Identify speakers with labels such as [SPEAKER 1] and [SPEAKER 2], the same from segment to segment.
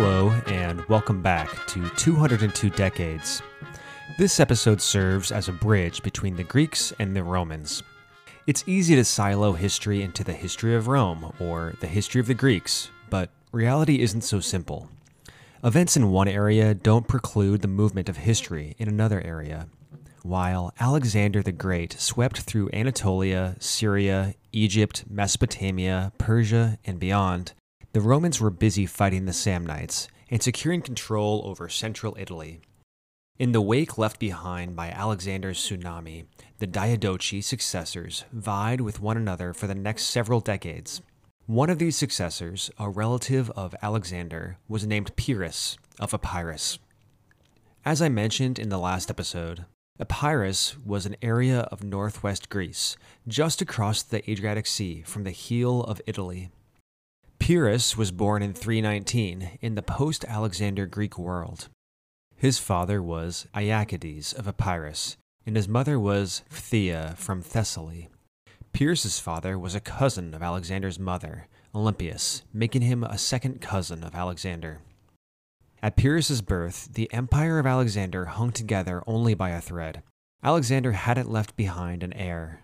[SPEAKER 1] Hello, and welcome back to 202 Decades. This episode serves as a bridge between the Greeks and the Romans. It's easy to silo history into the history of Rome or the history of the Greeks, but reality isn't so simple. Events in one area don't preclude the movement of history in another area. While Alexander the Great swept through Anatolia, Syria, Egypt, Mesopotamia, Persia, and beyond, the Romans were busy fighting the Samnites and securing control over central Italy. In the wake left behind by Alexander's tsunami, the Diadochi successors vied with one another for the next several decades. One of these successors, a relative of Alexander, was named Pyrrhus of Epirus. As I mentioned in the last episode, Epirus was an area of northwest Greece, just across the Adriatic Sea from the heel of Italy. Pyrrhus was born in 319 in the post Alexander Greek world. His father was Aeacides of Epirus, and his mother was Phthia from Thessaly. Pyrrhus's father was a cousin of Alexander's mother, Olympias, making him a second cousin of Alexander. At Pyrrhus's birth, the empire of Alexander hung together only by a thread. Alexander hadn't left behind an heir,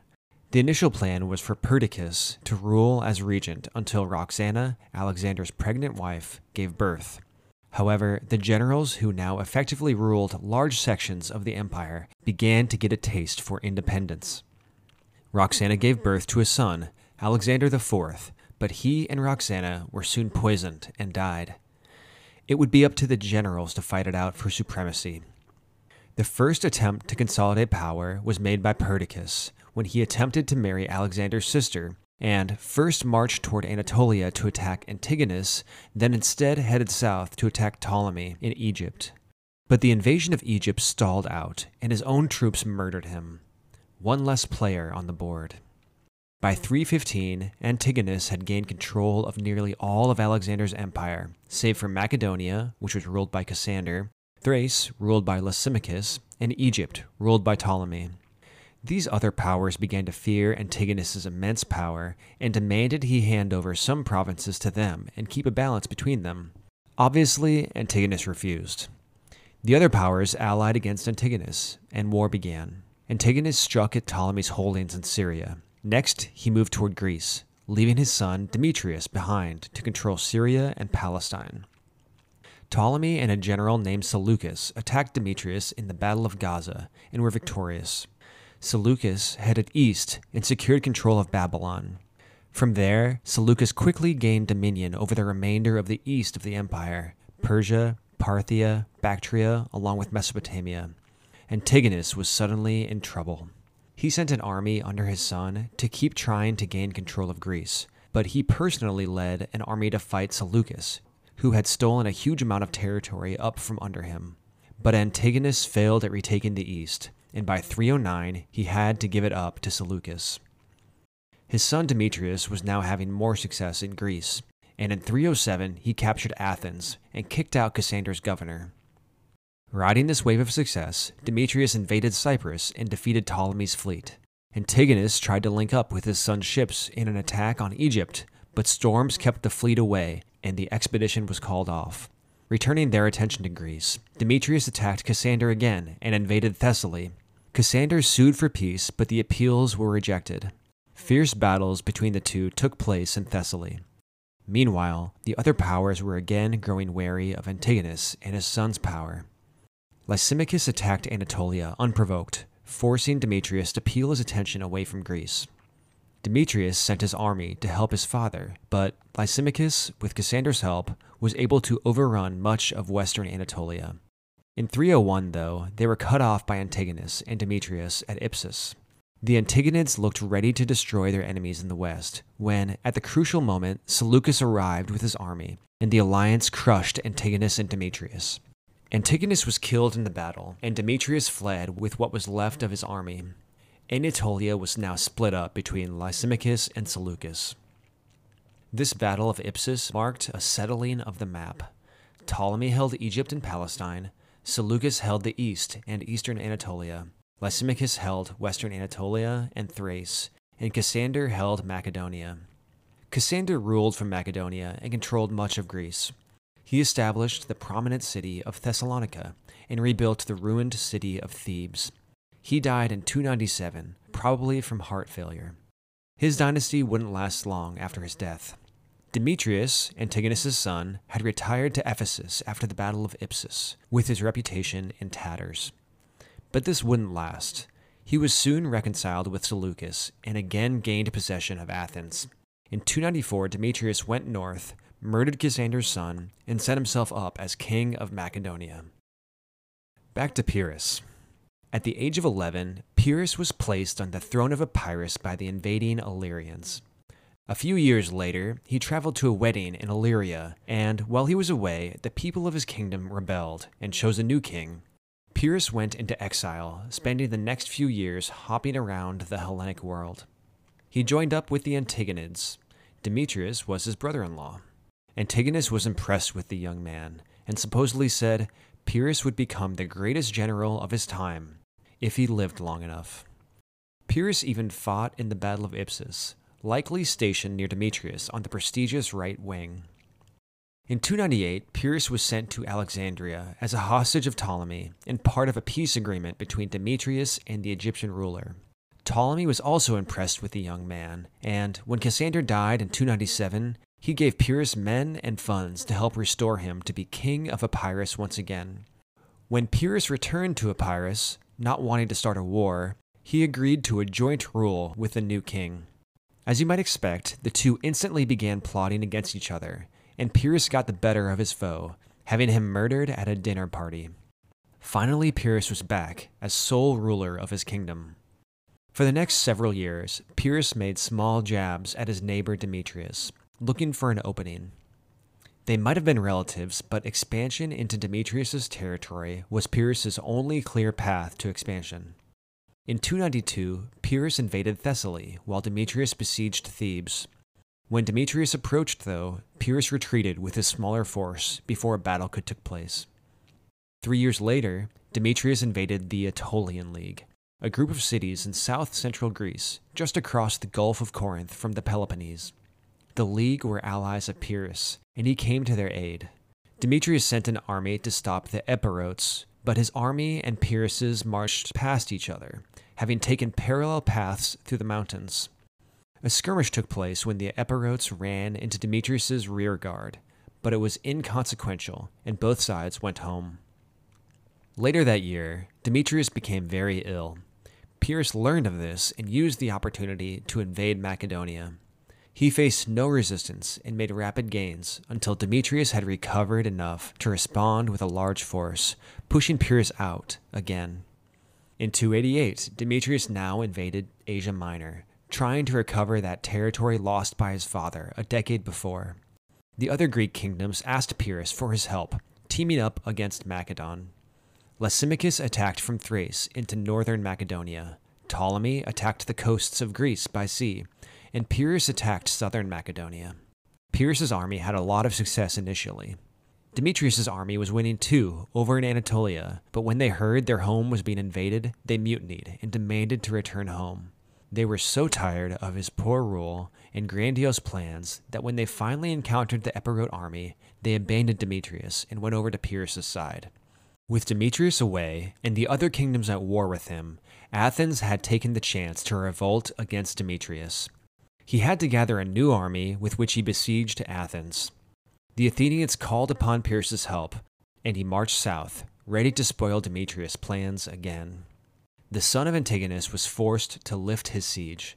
[SPEAKER 1] the initial plan was for Perdiccas to rule as regent until Roxana, Alexander's pregnant wife, gave birth. However, the generals who now effectively ruled large sections of the empire began to get a taste for independence. Roxana gave birth to a son, Alexander IV, but he and Roxana were soon poisoned and died. It would be up to the generals to fight it out for supremacy. The first attempt to consolidate power was made by Perdiccas, when he attempted to marry Alexander's sister and first marched toward Anatolia to attack Antigonus, then instead headed south to attack Ptolemy in Egypt. But the invasion of Egypt stalled out, and his own troops murdered him. One less player on the board. By 315, Antigonus had gained control of nearly all of Alexander's empire, save for Macedonia, which was ruled by Cassander, Thrace, ruled by Lysimachus, and Egypt, ruled by Ptolemy. These other powers began to fear Antigonus's immense power and demanded he hand over some provinces to them and keep a balance between them. Obviously, Antigonus refused. The other powers allied against Antigonus, and war began. Antigonus struck at Ptolemy's holdings in Syria. Next, he moved toward Greece, leaving his son Demetrius behind to control Syria and Palestine. Ptolemy and a general named Seleucus attacked Demetrius in the Battle of Gaza and were victorious. Seleucus headed east and secured control of Babylon. From there, Seleucus quickly gained dominion over the remainder of the east of the empire Persia, Parthia, Bactria, along with Mesopotamia. Antigonus was suddenly in trouble. He sent an army under his son to keep trying to gain control of Greece, but he personally led an army to fight Seleucus, who had stolen a huge amount of territory up from under him. But Antigonus failed at retaking the east, and by 309 he had to give it up to Seleucus. His son Demetrius was now having more success in Greece, and in 307 he captured Athens and kicked out Cassander's governor. Riding this wave of success, Demetrius invaded Cyprus and defeated Ptolemy's fleet. Antigonus tried to link up with his son's ships in an attack on Egypt, but storms kept the fleet away and the expedition was called off. Returning their attention to Greece, Demetrius attacked Cassander again and invaded Thessaly, Cassander sued for peace, but the appeals were rejected. Fierce battles between the two took place in Thessaly. Meanwhile, the other powers were again growing wary of Antigonus and his son's power. Lysimachus attacked Anatolia unprovoked, forcing Demetrius to peel his attention away from Greece. Demetrius sent his army to help his father, but Lysimachus, with Cassander's help, was able to overrun much of western Anatolia. In 301, though, they were cut off by Antigonus and Demetrius at Ipsus. The Antigonids looked ready to destroy their enemies in the west, when, at the crucial moment, Seleucus arrived with his army, and the alliance crushed Antigonus and Demetrius. Antigonus was killed in the battle, and Demetrius fled with what was left of his army. Anatolia was now split up between Lysimachus and Seleucus. This battle of Ipsus marked a settling of the map. Ptolemy held Egypt and Palestine, Seleucus held the east and eastern Anatolia. Lysimachus held western Anatolia and Thrace, and Cassander held Macedonia. Cassander ruled from Macedonia and controlled much of Greece. he established the prominent city of Thessalonica and rebuilt the ruined city of Thebes. He died in 297, probably from heart failure. His dynasty wouldn't last long after his death. Demetrius, Antigonus's son, had retired to Ephesus after the Battle of Ipsus, with his reputation in tatters. But this wouldn't last. He was soon reconciled with Seleucus and again gained possession of Athens. In 294, Demetrius went north, murdered Cassander's son, and set himself up as king of Macedonia. Back to Pyrrhus. At the age of 11, Pyrrhus was placed on the throne of Epirus by the invading Illyrians. A few years later, he traveled to a wedding in Illyria, and while he was away, the people of his kingdom rebelled and chose a new king. Pyrrhus went into exile, spending the next few years hopping around the Hellenic world. He joined up with the Antigonids. Demetrius was his brother in law. Antigonus was impressed with the young man and supposedly said Pyrrhus would become the greatest general of his time if he lived long enough. Pyrrhus even fought in the Battle of Ipsus, likely stationed near Demetrius on the prestigious right wing. In 298, Pyrrhus was sent to Alexandria as a hostage of Ptolemy and part of a peace agreement between Demetrius and the Egyptian ruler. Ptolemy was also impressed with the young man, and when Cassander died in 297, he gave Pyrrhus men and funds to help restore him to be king of Epirus once again. When Pyrrhus returned to Epirus, not wanting to start a war, he agreed to a joint rule with the new king. As you might expect, the two instantly began plotting against each other, and Pyrrhus got the better of his foe, having him murdered at a dinner party. Finally, Pyrrhus was back as sole ruler of his kingdom. For the next several years, Pyrrhus made small jabs at his neighbor Demetrius, looking for an opening. They might have been relatives, but expansion into Demetrius's territory was Pyrrhus's only clear path to expansion. In 292, Pyrrhus invaded Thessaly, while Demetrius besieged Thebes. When Demetrius approached, though, Pyrrhus retreated with his smaller force before a battle could take place. Three years later, Demetrius invaded the Aetolian League, a group of cities in south central Greece, just across the Gulf of Corinth from the Peloponnese. The League were allies of Pyrrhus, and he came to their aid. Demetrius sent an army to stop the Epirotes, but his army and Pyrrhus's marched past each other, having taken parallel paths through the mountains. A skirmish took place when the Epirotes ran into Demetrius's rear guard, but it was inconsequential, and both sides went home. Later that year, Demetrius became very ill. Pyrrhus learned of this and used the opportunity to invade Macedonia. He faced no resistance and made rapid gains until Demetrius had recovered enough to respond with a large force, pushing Pyrrhus out again. In 288, Demetrius now invaded Asia Minor, trying to recover that territory lost by his father a decade before. The other Greek kingdoms asked Pyrrhus for his help, teaming up against Macedon. Lysimachus attacked from Thrace into northern Macedonia. Ptolemy attacked the coasts of Greece by sea, and Pyrrhus attacked southern Macedonia. Pyrrhus's army had a lot of success initially. Demetrius's army was winning too over in Anatolia, but when they heard their home was being invaded, they mutinied and demanded to return home. They were so tired of his poor rule and grandiose plans that when they finally encountered the Epirote army, they abandoned Demetrius and went over to Pyrrhus's side. With Demetrius away and the other kingdoms at war with him, Athens had taken the chance to revolt against Demetrius. He had to gather a new army with which he besieged Athens. The Athenians called upon Pyrrhus's help, and he marched south, ready to spoil Demetrius' plans again. The son of Antigonus was forced to lift his siege.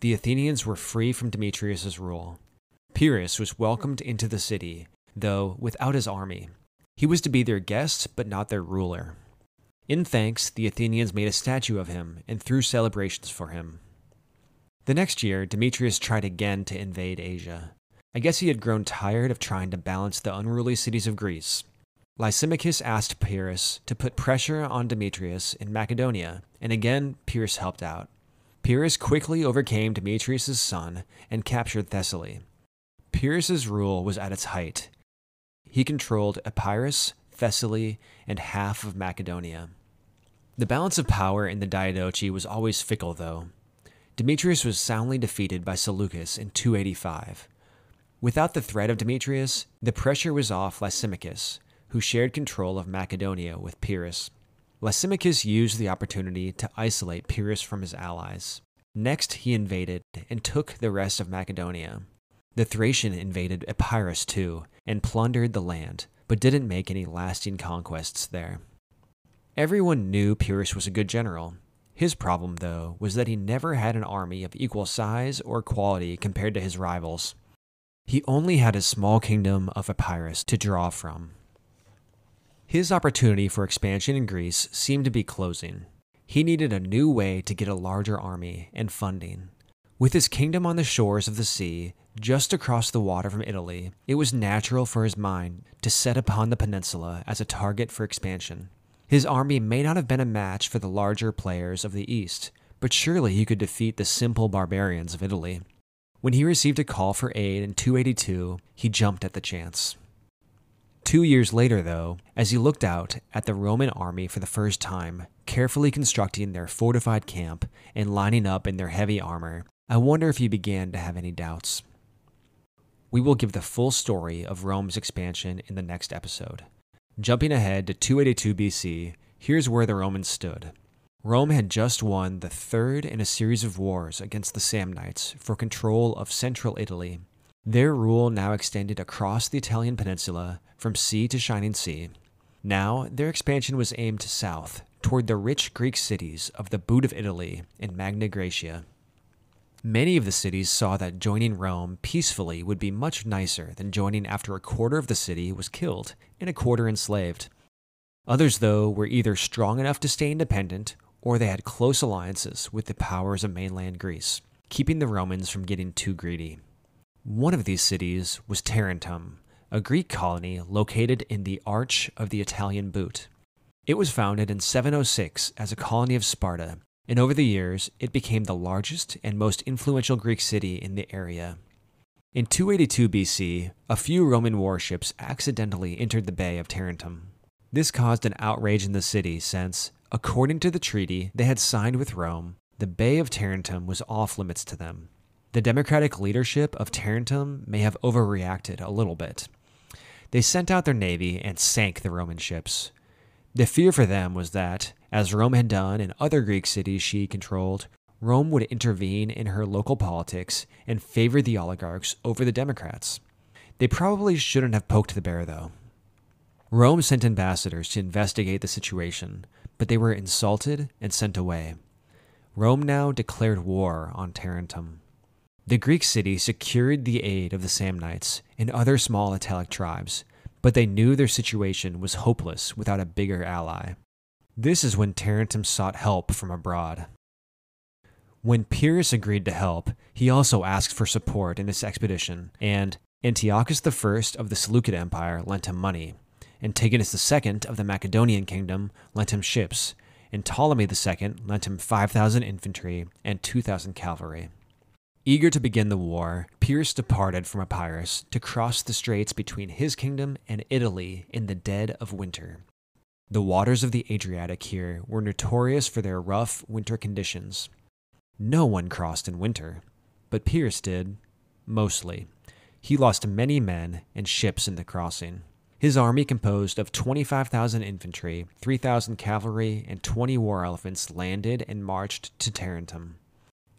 [SPEAKER 1] The Athenians were free from Demetrius's rule. Pyrrhus was welcomed into the city, though without his army. He was to be their guest, but not their ruler. In thanks, the Athenians made a statue of him and threw celebrations for him. The next year, Demetrius tried again to invade Asia. I guess he had grown tired of trying to balance the unruly cities of Greece. Lysimachus asked Pyrrhus to put pressure on Demetrius in Macedonia, and again Pyrrhus helped out. Pyrrhus quickly overcame Demetrius's son and captured Thessaly. Pyrrhus's rule was at its height. He controlled Epirus, Thessaly, and half of Macedonia. The balance of power in the Diadochi was always fickle, though. Demetrius was soundly defeated by Seleucus in 285. Without the threat of Demetrius, the pressure was off Lysimachus, who shared control of Macedonia with Pyrrhus. Lysimachus used the opportunity to isolate Pyrrhus from his allies. Next, he invaded and took the rest of Macedonia. The Thracian invaded Epirus too and plundered the land, but didn't make any lasting conquests there. Everyone knew Pyrrhus was a good general. His problem, though, was that he never had an army of equal size or quality compared to his rivals. He only had his small kingdom of Epirus to draw from. His opportunity for expansion in Greece seemed to be closing. He needed a new way to get a larger army and funding. With his kingdom on the shores of the sea, just across the water from Italy, it was natural for his mind to set upon the peninsula as a target for expansion. His army may not have been a match for the larger players of the East, but surely he could defeat the simple barbarians of Italy. When he received a call for aid in 282, he jumped at the chance. Two years later, though, as he looked out at the Roman army for the first time, carefully constructing their fortified camp and lining up in their heavy armor, I wonder if he began to have any doubts. We will give the full story of Rome's expansion in the next episode. Jumping ahead to 282 BC, here's where the Romans stood. Rome had just won the third in a series of wars against the Samnites for control of central Italy their rule now extended across the Italian peninsula from sea to shining sea. Now, their expansion was aimed south, toward the rich Greek cities of the Boot of Italy and Magna Graecia. Many of the cities saw that joining Rome peacefully would be much nicer than joining after a quarter of the city was killed and a quarter enslaved. Others, though, were either strong enough to stay independent or they had close alliances with the powers of mainland Greece, keeping the Romans from getting too greedy. One of these cities was Tarentum, a Greek colony located in the arch of the Italian Boot. It was founded in 706 as a colony of Sparta, and over the years it became the largest and most influential Greek city in the area. In 282 BC, a few Roman warships accidentally entered the Bay of Tarentum. This caused an outrage in the city since, according to the treaty they had signed with Rome, the Bay of Tarentum was off limits to them. The democratic leadership of Tarentum may have overreacted a little bit. They sent out their navy and sank the Roman ships. The fear for them was that, as Rome had done in other Greek cities she controlled, Rome would intervene in her local politics and favor the oligarchs over the Democrats. They probably shouldn't have poked the bear, though. Rome sent ambassadors to investigate the situation, but they were insulted and sent away. Rome now declared war on Tarentum. The Greek city secured the aid of the Samnites and other small Italic tribes, but they knew their situation was hopeless without a bigger ally. This is when Tarentum sought help from abroad. When Pyrrhus agreed to help, he also asked for support in this expedition, and Antiochus I of the Seleucid Empire lent him money. Antigonus II of the Macedonian kingdom lent him ships, and Ptolemy II lent him 5,000 infantry and 2,000 cavalry. Eager to begin the war, Pyrrhus departed from Epirus to cross the straits between his kingdom and Italy in the dead of winter. The waters of the Adriatic here were notorious for their rough winter conditions. No one crossed in winter, but Pyrrhus did, mostly. He lost many men and ships in the crossing. His army, composed of 25,000 infantry, 3,000 cavalry, and 20 war elephants, landed and marched to Tarentum.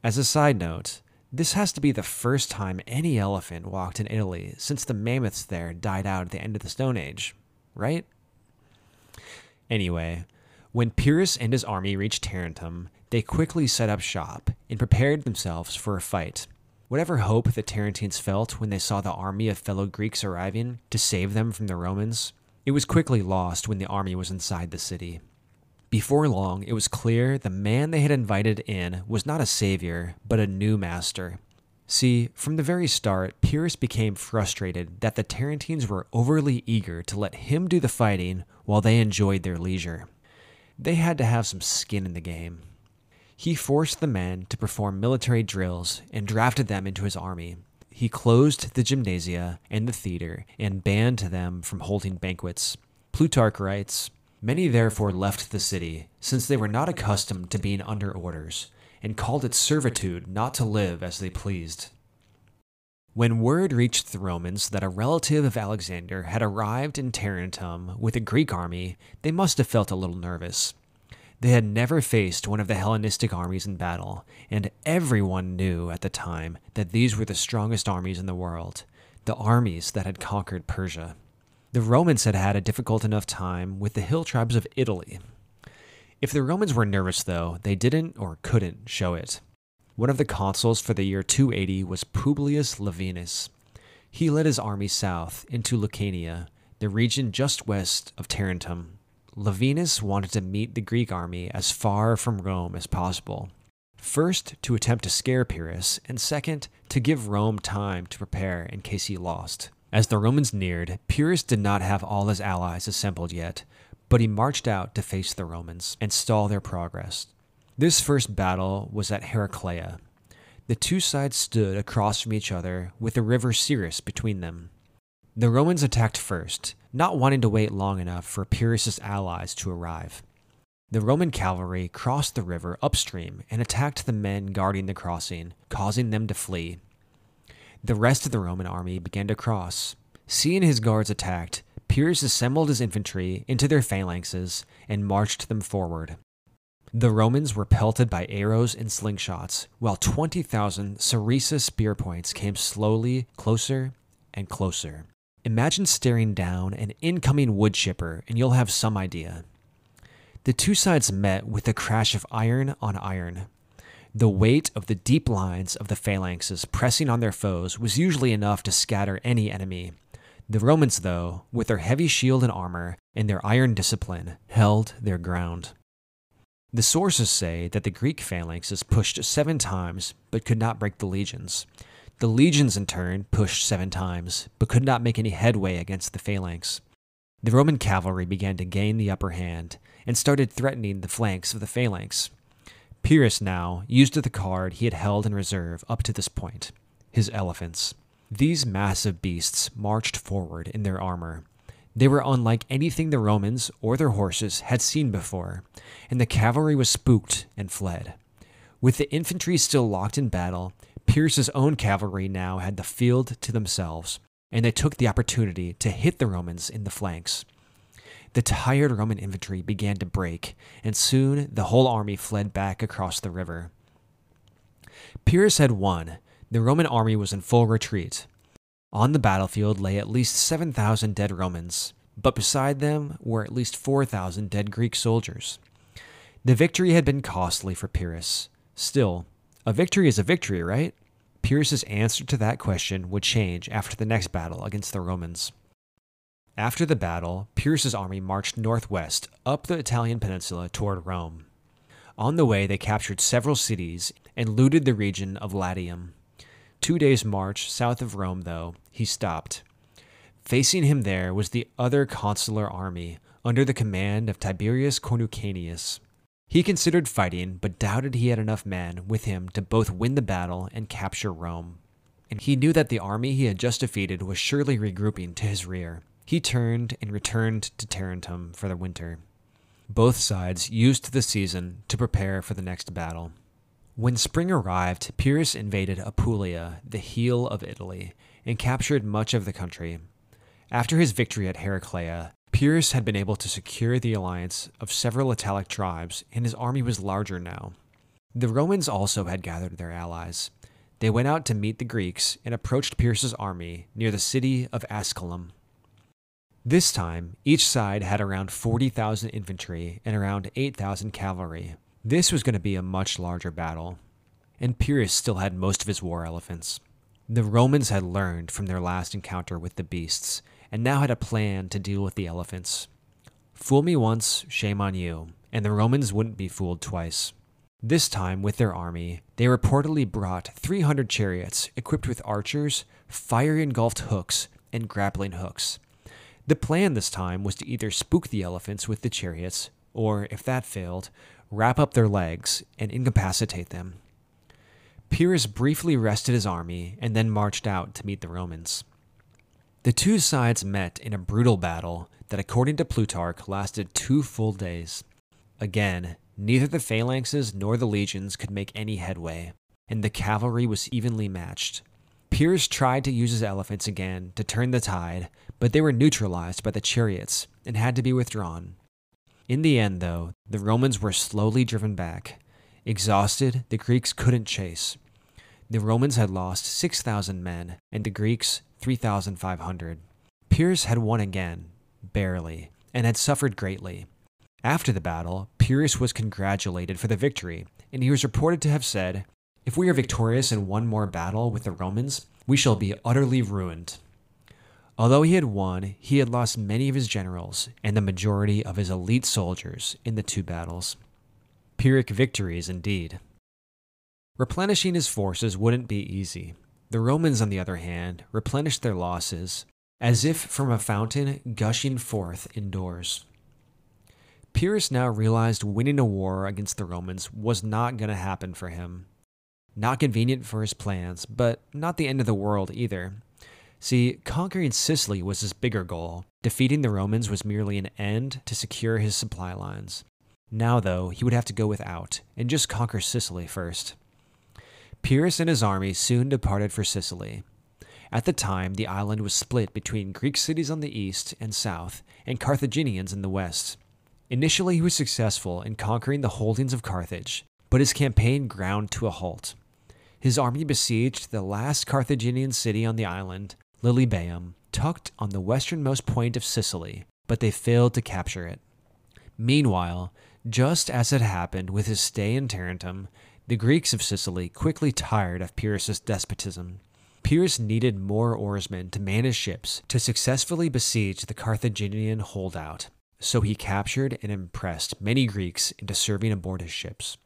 [SPEAKER 1] As a side note, this has to be the first time any elephant walked in Italy since the mammoths there died out at the end of the Stone Age, right? Anyway, when Pyrrhus and his army reached Tarentum, they quickly set up shop and prepared themselves for a fight. Whatever hope the Tarentines felt when they saw the army of fellow Greeks arriving to save them from the Romans, it was quickly lost when the army was inside the city. Before long, it was clear the man they had invited in was not a savior, but a new master. See, from the very start, Pyrrhus became frustrated that the Tarentines were overly eager to let him do the fighting while they enjoyed their leisure. They had to have some skin in the game. He forced the men to perform military drills and drafted them into his army. He closed the gymnasia and the theater and banned them from holding banquets. Plutarch writes Many therefore left the city, since they were not accustomed to being under orders, and called it servitude not to live as they pleased. When word reached the Romans that a relative of Alexander had arrived in Tarentum with a Greek army, they must have felt a little nervous. They had never faced one of the Hellenistic armies in battle, and everyone knew at the time that these were the strongest armies in the world, the armies that had conquered Persia. The Romans had had a difficult enough time with the hill tribes of Italy. If the Romans were nervous, though, they didn't or couldn't show it. One of the consuls for the year 280 was Publius Laevinus. He led his army south into Lucania, the region just west of Tarentum. Laevinus wanted to meet the Greek army as far from Rome as possible. First, to attempt to scare Pyrrhus, and second, to give Rome time to prepare in case he lost. As the Romans neared, Pyrrhus did not have all his allies assembled yet, but he marched out to face the Romans and stall their progress. This first battle was at Heraclea. The two sides stood across from each other with the river Siris between them. The Romans attacked first, not wanting to wait long enough for Pyrrhus's allies to arrive. The Roman cavalry crossed the river upstream and attacked the men guarding the crossing, causing them to flee. The rest of the Roman army began to cross. Seeing his guards attacked, Pyrrhus assembled his infantry into their phalanxes and marched them forward. The Romans were pelted by arrows and slingshots, while 20,000 Sarissa spear points came slowly closer and closer. Imagine staring down an incoming wood chipper, and you'll have some idea. The two sides met with a crash of iron on iron. The weight of the deep lines of the phalanxes pressing on their foes was usually enough to scatter any enemy. The Romans, though, with their heavy shield and armor and their iron discipline, held their ground. The sources say that the Greek phalanxes pushed seven times but could not break the legions. The legions, in turn, pushed seven times but could not make any headway against the phalanx. The Roman cavalry began to gain the upper hand and started threatening the flanks of the phalanx. Pyrrhus now used the card he had held in reserve up to this point his elephants. These massive beasts marched forward in their armor, they were unlike anything the Romans or their horses had seen before, and the cavalry was spooked and fled. With the infantry still locked in battle, Pyrrhus's own cavalry now had the field to themselves, and they took the opportunity to hit the Romans in the flanks. The tired Roman infantry began to break, and soon the whole army fled back across the river. Pyrrhus had won. The Roman army was in full retreat. On the battlefield lay at least 7,000 dead Romans, but beside them were at least 4,000 dead Greek soldiers. The victory had been costly for Pyrrhus. Still, a victory is a victory, right? Pyrrhus's answer to that question would change after the next battle against the Romans. After the battle, Pyrrhus's army marched northwest up the Italian peninsula toward Rome. On the way, they captured several cities and looted the region of Latium. Two days' march south of Rome, though, he stopped. Facing him there was the other consular army under the command of Tiberius Coruncanius. He considered fighting, but doubted he had enough men with him to both win the battle and capture Rome. And he knew that the army he had just defeated was surely regrouping to his rear. He turned and returned to Tarentum for the winter. Both sides used the season to prepare for the next battle. When spring arrived, Pyrrhus invaded Apulia, the heel of Italy, and captured much of the country. After his victory at Heraclea, Pyrrhus had been able to secure the alliance of several Italic tribes, and his army was larger now. The Romans also had gathered their allies. They went out to meet the Greeks and approached Pyrrhus's army near the city of Asculum. This time, each side had around 40,000 infantry and around 8,000 cavalry, this was going to be a much larger battle, and Pyrrhus still had most of his war elephants. The Romans had learned from their last encounter with the beasts, and now had a plan to deal with the elephants. Fool me once, shame on you, and the Romans wouldn't be fooled twice. This time, with their army, they reportedly brought 300 chariots equipped with archers, fire engulfed hooks, and grappling hooks. The plan this time was to either spook the elephants with the chariots, or, if that failed, wrap up their legs, and incapacitate them. Pyrrhus briefly rested his army and then marched out to meet the Romans. The two sides met in a brutal battle that, according to Plutarch, lasted two full days. Again, neither the phalanxes nor the legions could make any headway, and the cavalry was evenly matched. Pyrrhus tried to use his elephants again to turn the tide, but they were neutralized by the chariots and had to be withdrawn. In the end, though, the Romans were slowly driven back. Exhausted, the Greeks couldn't chase. The Romans had lost 6,000 men, and the Greeks 3,500. Pyrrhus had won again, barely, and had suffered greatly. After the battle, Pyrrhus was congratulated for the victory, and he was reported to have said, If we are victorious in one more battle with the Romans, we shall be utterly ruined. Although he had won, he had lost many of his generals and the majority of his elite soldiers in the two battles. Pyrrhic victories, indeed. Replenishing his forces wouldn't be easy. The Romans, on the other hand, replenished their losses as if from a fountain gushing forth indoors. Pyrrhus now realized winning a war against the Romans was not going to happen for him. Not convenient for his plans, but not the end of the world either. See, conquering Sicily was his bigger goal. Defeating the Romans was merely an end to secure his supply lines. Now, though, he would have to go without and just conquer Sicily first. Pyrrhus and his army soon departed for Sicily. At the time, the island was split between Greek cities on the east and south and Carthaginians in the west. Initially, he was successful in conquering the holdings of Carthage, but his campaign ground to a halt. His army besieged the last Carthaginian city on the island, Lilybaeum, tucked on the westernmost point of Sicily, but they failed to capture it. Meanwhile, just as had happened with his stay in Tarentum, the Greeks of Sicily quickly tired of Pyrrhus's despotism. Pyrrhus needed more oarsmen to man his ships to successfully besiege the Carthaginian holdout, so he captured and impressed many Greeks into serving aboard his ships.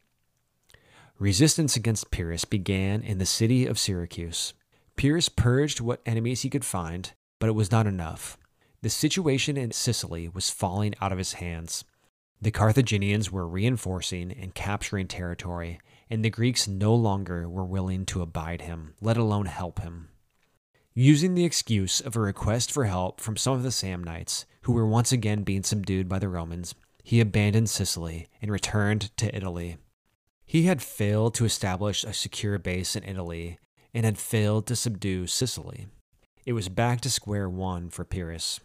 [SPEAKER 1] Resistance against Pyrrhus began in the city of Syracuse. Pyrrhus purged what enemies he could find, but it was not enough. The situation in Sicily was falling out of his hands. The Carthaginians were reinforcing and capturing territory, and the Greeks no longer were willing to abide him, let alone help him. Using the excuse of a request for help from some of the Samnites, who were once again being subdued by the Romans, he abandoned Sicily and returned to Italy. He had failed to establish a secure base in Italy and had failed to subdue Sicily. It was back to square one for Pyrrhus.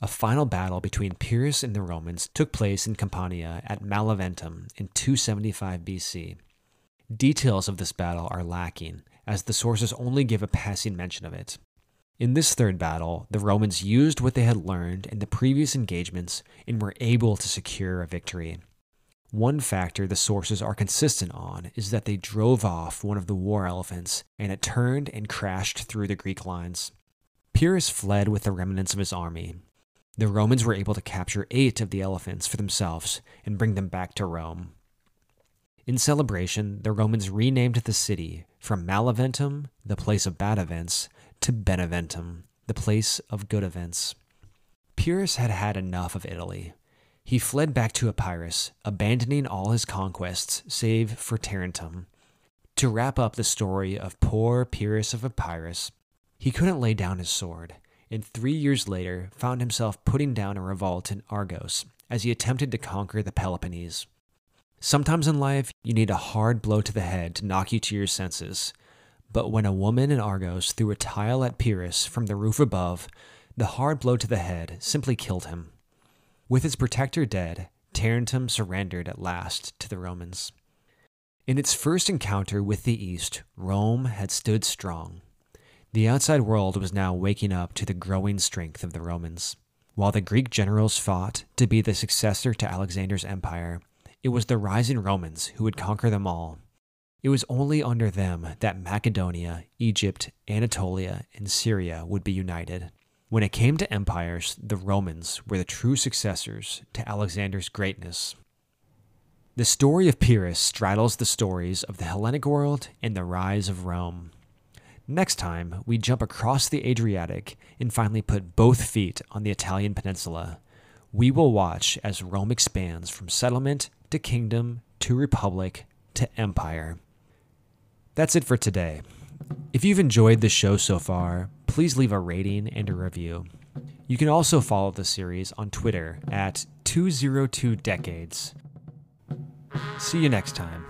[SPEAKER 1] A final battle between Pyrrhus and the Romans took place in Campania at Maleventum in 275 BC. Details of this battle are lacking, as the sources only give a passing mention of it. In this third battle, the Romans used what they had learned in the previous engagements and were able to secure a victory. One factor the sources are consistent on is that they drove off one of the war elephants and it turned and crashed through the Greek lines. Pyrrhus fled with the remnants of his army. The Romans were able to capture eight of the elephants for themselves and bring them back to Rome. In celebration, the Romans renamed the city from Maleventum, the place of bad events, to Beneventum, the place of good events. Pyrrhus had had enough of Italy. He fled back to Epirus, abandoning all his conquests save for Tarentum. To wrap up the story of poor Pyrrhus of Epirus, he couldn't lay down his sword, and three years later found himself putting down a revolt in Argos as he attempted to conquer the Peloponnese. Sometimes in life, you need a hard blow to the head to knock you to your senses. But when a woman in Argos threw a tile at Pyrrhus from the roof above, the hard blow to the head simply killed him. With its protector dead, Tarentum surrendered at last to the Romans. In its first encounter with the East, Rome had stood strong. The outside world was now waking up to the growing strength of the Romans. While the Greek generals fought to be the successor to Alexander's empire, it was the rising Romans who would conquer them all. It was only under them that Macedonia, Egypt, Anatolia, and Syria would be united. When it came to empires, the Romans were the true successors to Alexander's greatness. The story of Pyrrhus straddles the stories of the Hellenic world and the rise of Rome. Next time, we jump across the Adriatic and finally put both feet on the Italian peninsula. We will watch as Rome expands from settlement to kingdom to republic to empire. That's it for today. If you've enjoyed the show so far, please leave a rating and a review. You can also follow the series on Twitter at 202decades. See you next time.